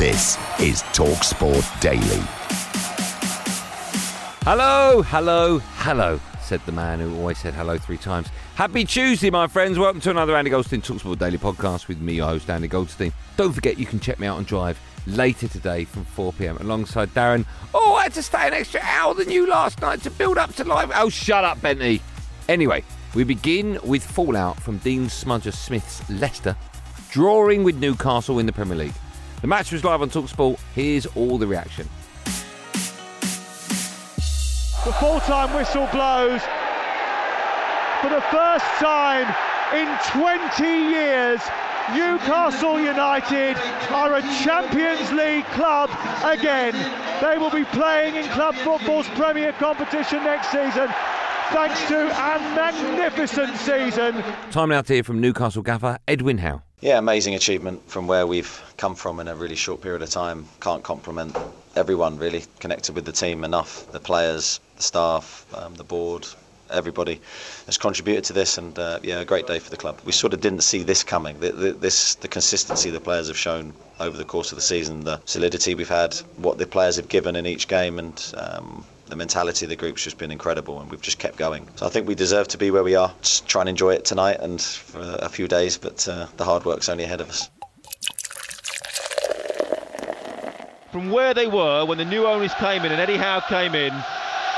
This is TalkSport Daily. Hello, hello, hello, said the man who always said hello three times. Happy Tuesday, my friends. Welcome to another Andy Goldstein Talksport Daily podcast with me, your host, Andy Goldstein. Don't forget you can check me out on Drive later today from 4 pm alongside Darren. Oh, I had to stay an extra hour than you last night to build up to live. Oh, shut up, Bentley. Anyway, we begin with fallout from Dean Smudger Smith's Leicester drawing with Newcastle in the Premier League. The match was live on Talksport. Here's all the reaction. The full-time whistle blows for the first time in 20 years. Newcastle United are a Champions League club again. They will be playing in club football's premier competition next season thanks to a magnificent season. Time now to hear from Newcastle gaffer Eddie Howe. Yeah, amazing achievement from where we've come from in a really short period of time. Can't compliment everyone really connected with the team enough. The players, the staff, um, the board, everybody has contributed to this, and uh, yeah, a great day for the club. We sort of didn't see this coming. The, the, this, the consistency the players have shown over the course of the season, the solidity we've had, what the players have given in each game, and um, the mentality of the group's just been incredible, and we've just kept going. So I think we deserve to be where we are. Just try and enjoy it tonight and for a few days, but uh, the hard work's only ahead of us. From where they were when the new owners came in and Eddie Howe came in,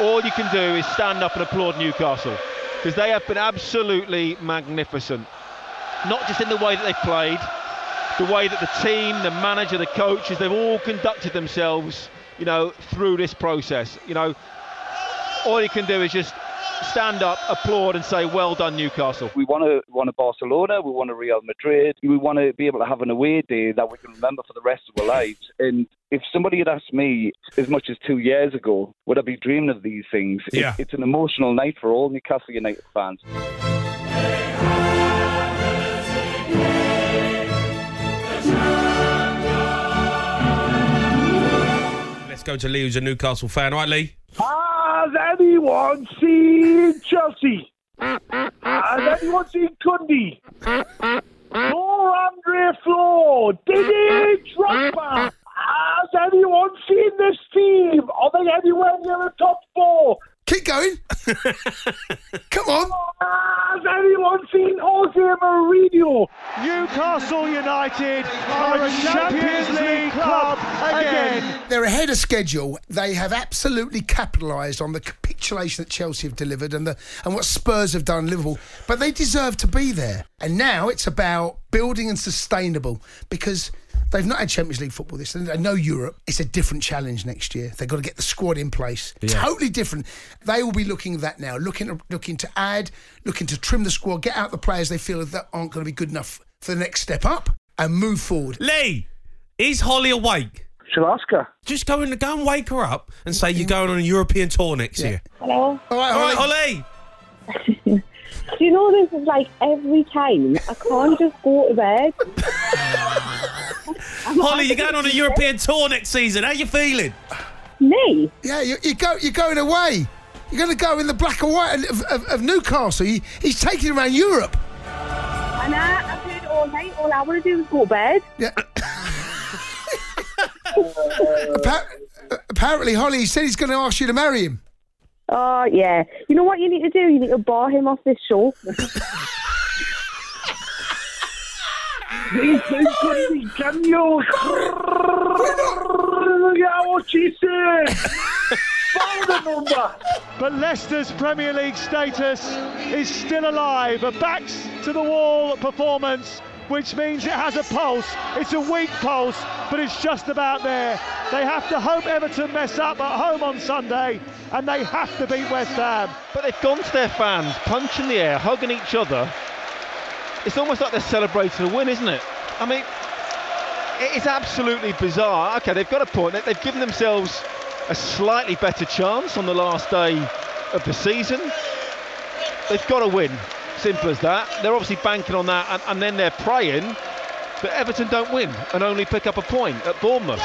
all you can do is stand up and applaud Newcastle because they have been absolutely magnificent. Not just in the way that they've played, the way that the team, the manager, the coaches, they've all conducted themselves, you know, through this process. You know, all you can do is just stand up, applaud, and say, "Well done, Newcastle." We want to want a Barcelona, we want a Real Madrid, we want to be able to have an away day that we can remember for the rest of our lives. And if somebody had asked me as much as two years ago, would I be dreaming of these things? It- Yeah. it's an emotional night for all Newcastle United fans. Let's go to Lee, who's a Newcastle fan. Right, Lee? Has anyone seen Chelsea? Has anyone seen Cundy? Tore Andre Flo? Didier Drogba? Has anyone seen this team? Are they anywhere near the top four? Keep going. Come on. Has anyone seen Jose Mourinho? Newcastle United are a Champions League club again. They're ahead of schedule. They have absolutely capitalised on the capitulation that Chelsea have delivered and the and what Spurs have done Liverpool. But they deserve to be there. And now it's about building and sustainable because they've not had Champions League football this and I know Europe. It's a different challenge next year. They've got to get the squad in place. Totally different. They will be looking at that now, looking at, looking to add, looking to trim the squad, get out the players they feel that aren't going to be good enough for the next step up and move forward. Lee, is Holly awake? Should I ask her? Just go and go and wake her up and say you're going on a European tour next year. Hello. All right, All right, Holly. Holly. Do you know this is like every time? I can't just go to bed. Holly, you're going on a European tour next season. How you feeling? Me? Yeah, you, you go. You're going away. You're going to go in the black and white of, of, of Newcastle. He, he's taking you around Europe. And I, I've heard all night. All I want to do is go to bed. Yeah. Appa- apparently, Holly he said he's going to ask you to marry him. Oh, yeah. You know what you need to do? You need to bar him off this show. What she said? Find the number. But Leicester's Premier League status is still alive. A backs to the wall performance, which means it has a pulse. It's a weak pulse, but it's just about there. They have to hope Everton mess up at home on Sunday, and they have to beat West Ham. But they've gone to their fans, punching the air, hugging each other. It's almost like they're celebrating a win, isn't it? I mean, it is absolutely bizarre. Okay, they've got a point. They've given themselves a slightly better chance on the last day of the season. They've got to win. Simple as that. They're obviously banking on that, and, and then they're praying that Everton don't win and only pick up a point at Bournemouth.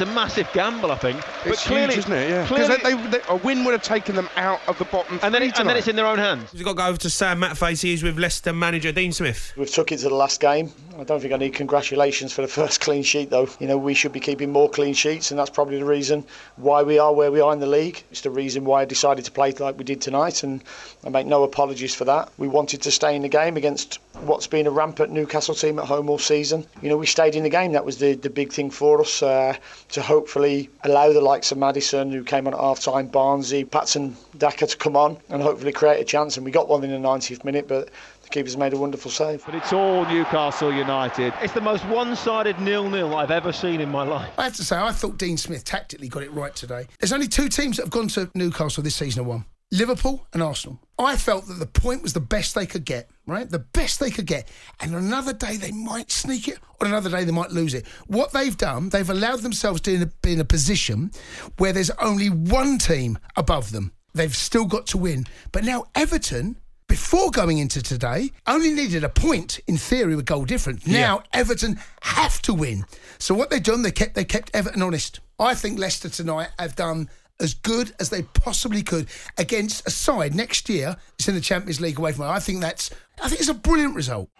It's a massive gamble, I think. It's but clearly, huge, isn't it? Yeah. clearly- Because they, they, a win would have taken them out of the bottom and then, it, and then it's in their own hands. We've got to go over to Sam Matterface. He's with Leicester manager Dean Smith. We've took it to the last game. I don't think I need congratulations for the first clean sheet, though. You know, we should be keeping more clean sheets, and that's probably the reason why we are where we are in the league. It's the reason why I decided to play like we did tonight, and I make no apologies for that. We wanted to stay in the game against what's been a rampant Newcastle team at home all season. You know, we stayed in the game. That was the, the big thing for us uh, to hopefully allow the likes of Maddison, who came on at half time, Barnsley, Patson, Daka to come on and hopefully create a chance. And we got one in the 90th minute, but the keeper's made a wonderful save. But it's all Newcastle United. It's the most one-sided nil-nil I've ever seen in my life. I have to say, I thought Dean Smith tactically got it right today. There's only two teams that have gone to Newcastle this season and won Liverpool and Arsenal. I felt that the point was the best they could get, right? The best they could get. And on another day, they might sneak it, on another day, they might lose it. What they've done, they've allowed themselves to be in a position where there's only one team above them. They've still got to win. But now, Everton. Before going into today, only needed a point in theory with goal difference. Now Everton have to win. So what they've done, they kept they kept Everton honest. I think Leicester tonight have done as good as they possibly could against a side next year. It's in the Champions League away from. home. I think that's. I think it's a brilliant result.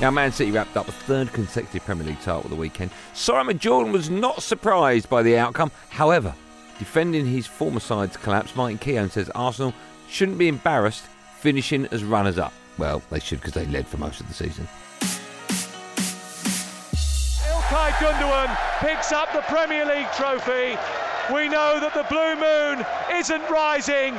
Now, Man City wrapped up a third consecutive Premier League title the weekend. Simon Jordan was not surprised by the outcome. However, defending his former side's collapse, Martin Keown says Arsenal shouldn't be embarrassed finishing as runners up. Well, they should because they led for most of the season. Gundogan picks up the Premier League trophy. We know that the Blue Moon isn't rising.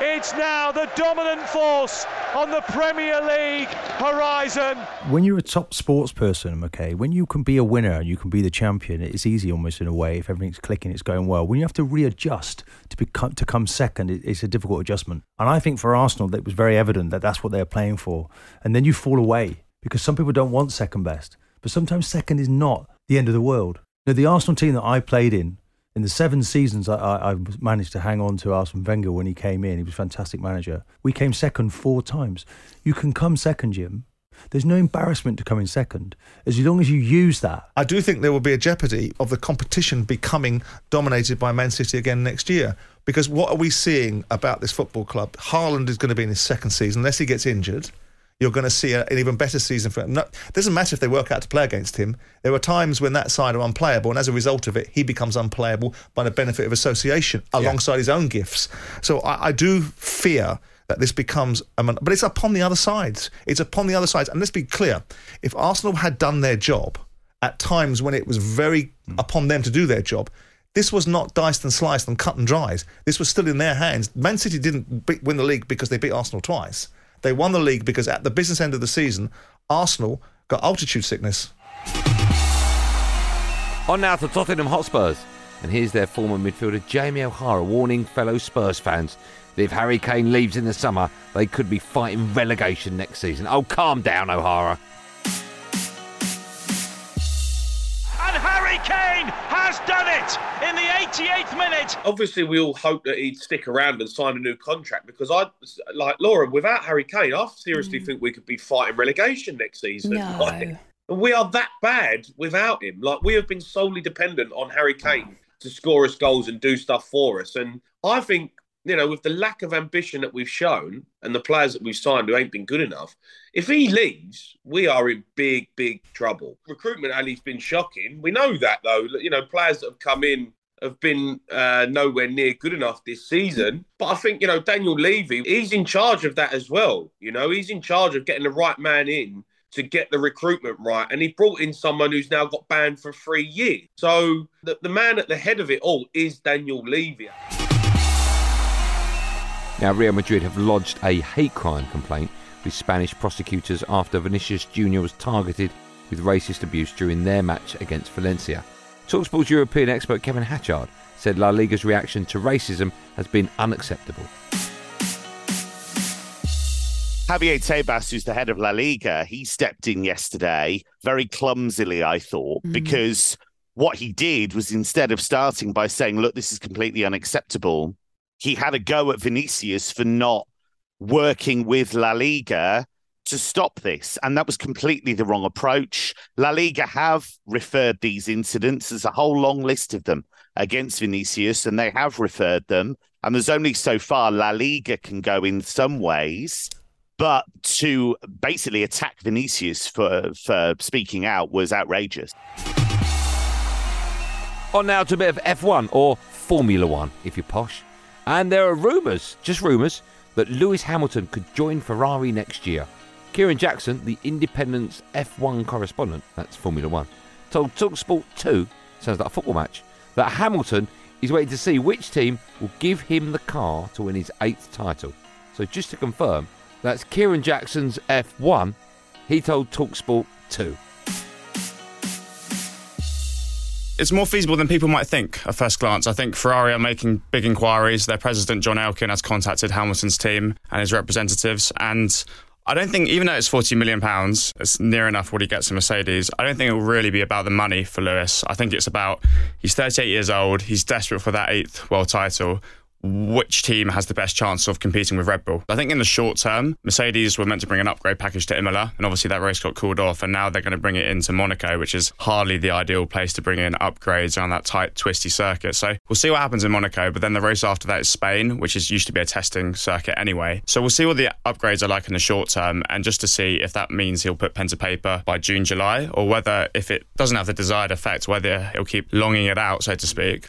It's now the dominant force on the Premier League horizon. When you're a top sports person, okay, when you can be a winner and you can be the champion, it's easy almost in a way if everything's clicking, it's going well. When you have to readjust to become to come second, it's a difficult adjustment. And I think for Arsenal, that was very evident that that's what they're playing for. And then you fall away because some people don't want second best, but sometimes second is not the end of the world. Now, the Arsenal team that I played in, in the seven seasons I, I, I managed to hang on to Arsene Wenger when he came in, he was a fantastic manager. We came second four times. You can come second, Jim. There's no embarrassment to coming second as long as you use that. I do think there will be a jeopardy of the competition becoming dominated by Man City again next year. Because what are we seeing about this football club? Haaland is going to be in his second season, unless he gets injured. You're going to see a, an even better season for him. No, it doesn't matter if they work out to play against him. There are times when that side are unplayable, and as a result of it, he becomes unplayable by the benefit of association alongside his own gifts. So I, I do fear that this becomes a mon- but it's upon the other sides. It's upon the other sides. And let's be clear: if Arsenal had done their job at times when it was very hmm. upon them to do their job. This was not diced and sliced and cut and dried. This was still in their hands. Man City didn't beat, win the league because they beat Arsenal twice. They won the league because at the business end of the season, Arsenal got altitude sickness. On now to Tottenham Hotspurs. And here's their former midfielder Jamie O'Hara warning fellow Spurs fans that if Harry Kane leaves in the summer, they could be fighting relegation next season. Oh, calm down, O'Hara. Kane has done it in the 88th minute. Obviously, we all hope that he'd stick around and sign a new contract because I, like Laura, without Harry Kane, I seriously mm. think we could be fighting relegation next season. No. Like, we are that bad without him. Like we have been solely dependent on Harry Kane to score us goals and do stuff for us. And I think, you know, with the lack of ambition that we've shown and the players that we've signed who ain't been good enough, if he leaves, we are in big, big trouble. Recruitment, Ali's been shocking. We know that though. You know, players that have come in have been uh, nowhere near good enough this season. But I think, you know, Daniel Levy, he's in charge of that as well. You know, he's in charge of getting the right man in to get the recruitment right. And he brought in someone who's now got banned for three years. So the, the man at the head of it all is Daniel Levy. Now, Real Madrid have lodged a hate crime complaint with Spanish prosecutors after Vinicius Jr. was targeted with racist abuse during their match against Valencia. Talksport's European expert Kevin Hatchard said La Liga's reaction to racism has been unacceptable. Javier Tebas, who's the head of La Liga, he stepped in yesterday very clumsily, I thought, mm. because what he did was instead of starting by saying, look, this is completely unacceptable, he had a go at Vinicius for not working with La Liga to stop this. And that was completely the wrong approach. La Liga have referred these incidents. There's a whole long list of them against Vinicius, and they have referred them. And there's only so far La Liga can go in some ways. But to basically attack Vinicius for, for speaking out was outrageous. On now to a bit of F1 or Formula One, if you're posh. And there are rumours, just rumours, that Lewis Hamilton could join Ferrari next year. Kieran Jackson, the Independent's F1 correspondent, that's Formula One, told Talksport 2, sounds like a football match, that Hamilton is waiting to see which team will give him the car to win his eighth title. So just to confirm, that's Kieran Jackson's F1. He told Talksport 2. It's more feasible than people might think at first glance. I think Ferrari are making big inquiries. Their president, John Elkann, has contacted Hamilton's team and his representatives. And I don't think, even though it's forty million pounds, it's near enough what he gets a Mercedes. I don't think it will really be about the money for Lewis. I think it's about he's thirty-eight years old. He's desperate for that eighth world title which team has the best chance of competing with Red Bull. I think in the short term, Mercedes were meant to bring an upgrade package to Imola, and obviously that race got called off, and now they're going to bring it into Monaco, which is hardly the ideal place to bring in upgrades around that tight, twisty circuit. So we'll see what happens in Monaco, but then the race after that is Spain, which is used to be a testing circuit anyway. So we'll see what the upgrades are like in the short term, and just to see if that means he'll put pen to paper by June, July, or whether if it doesn't have the desired effect, whether he'll keep longing it out, so to speak.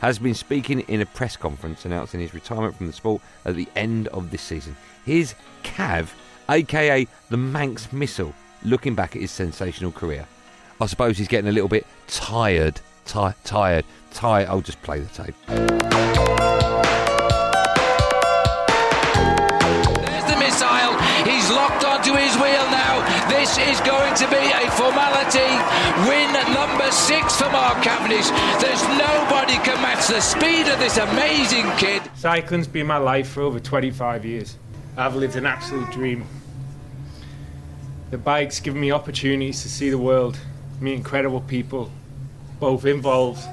has been speaking in a press conference announcing his retirement from the sport at the end of this season. Here's Cav, aka the Manx Missile, looking back at his sensational career. I suppose he's getting a little bit tired, ti- tired, tired. I'll just play the tape. Going to be a formality. Win number six for Mark Cavendish. There's nobody can match the speed of this amazing kid. Cycling's been my life for over 25 years. I've lived an absolute dream. The bike's given me opportunities to see the world, meet incredible people, both involved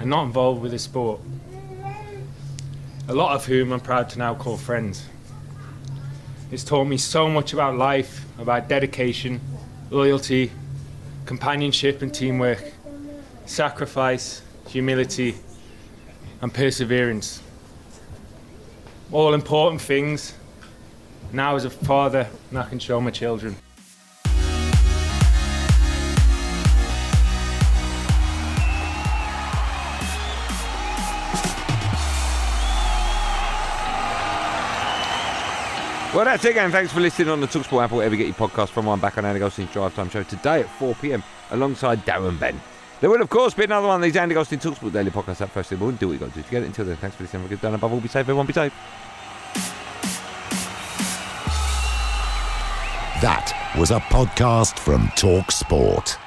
and not involved with the sport. A lot of whom I'm proud to now call friends. It's taught me so much about life, about dedication, loyalty, companionship and teamwork, sacrifice, humility, and perseverance. All important things Now, as a father, I can show my children. Well, that's it, gang. Thanks for listening on the Talksport app, wherever you get your podcast from. I'm back on Andy Goldstein's Drive Time Show today at 4 pm alongside Darren Bent. There will, of course, be another one of these Andy Goldstein Talksport daily podcasts up first in the morning. Do what you got to do to get it. Until then, thanks for listening. Have a good day. Above all, be safe. Everyone be safe. That was a podcast from Talk Sport.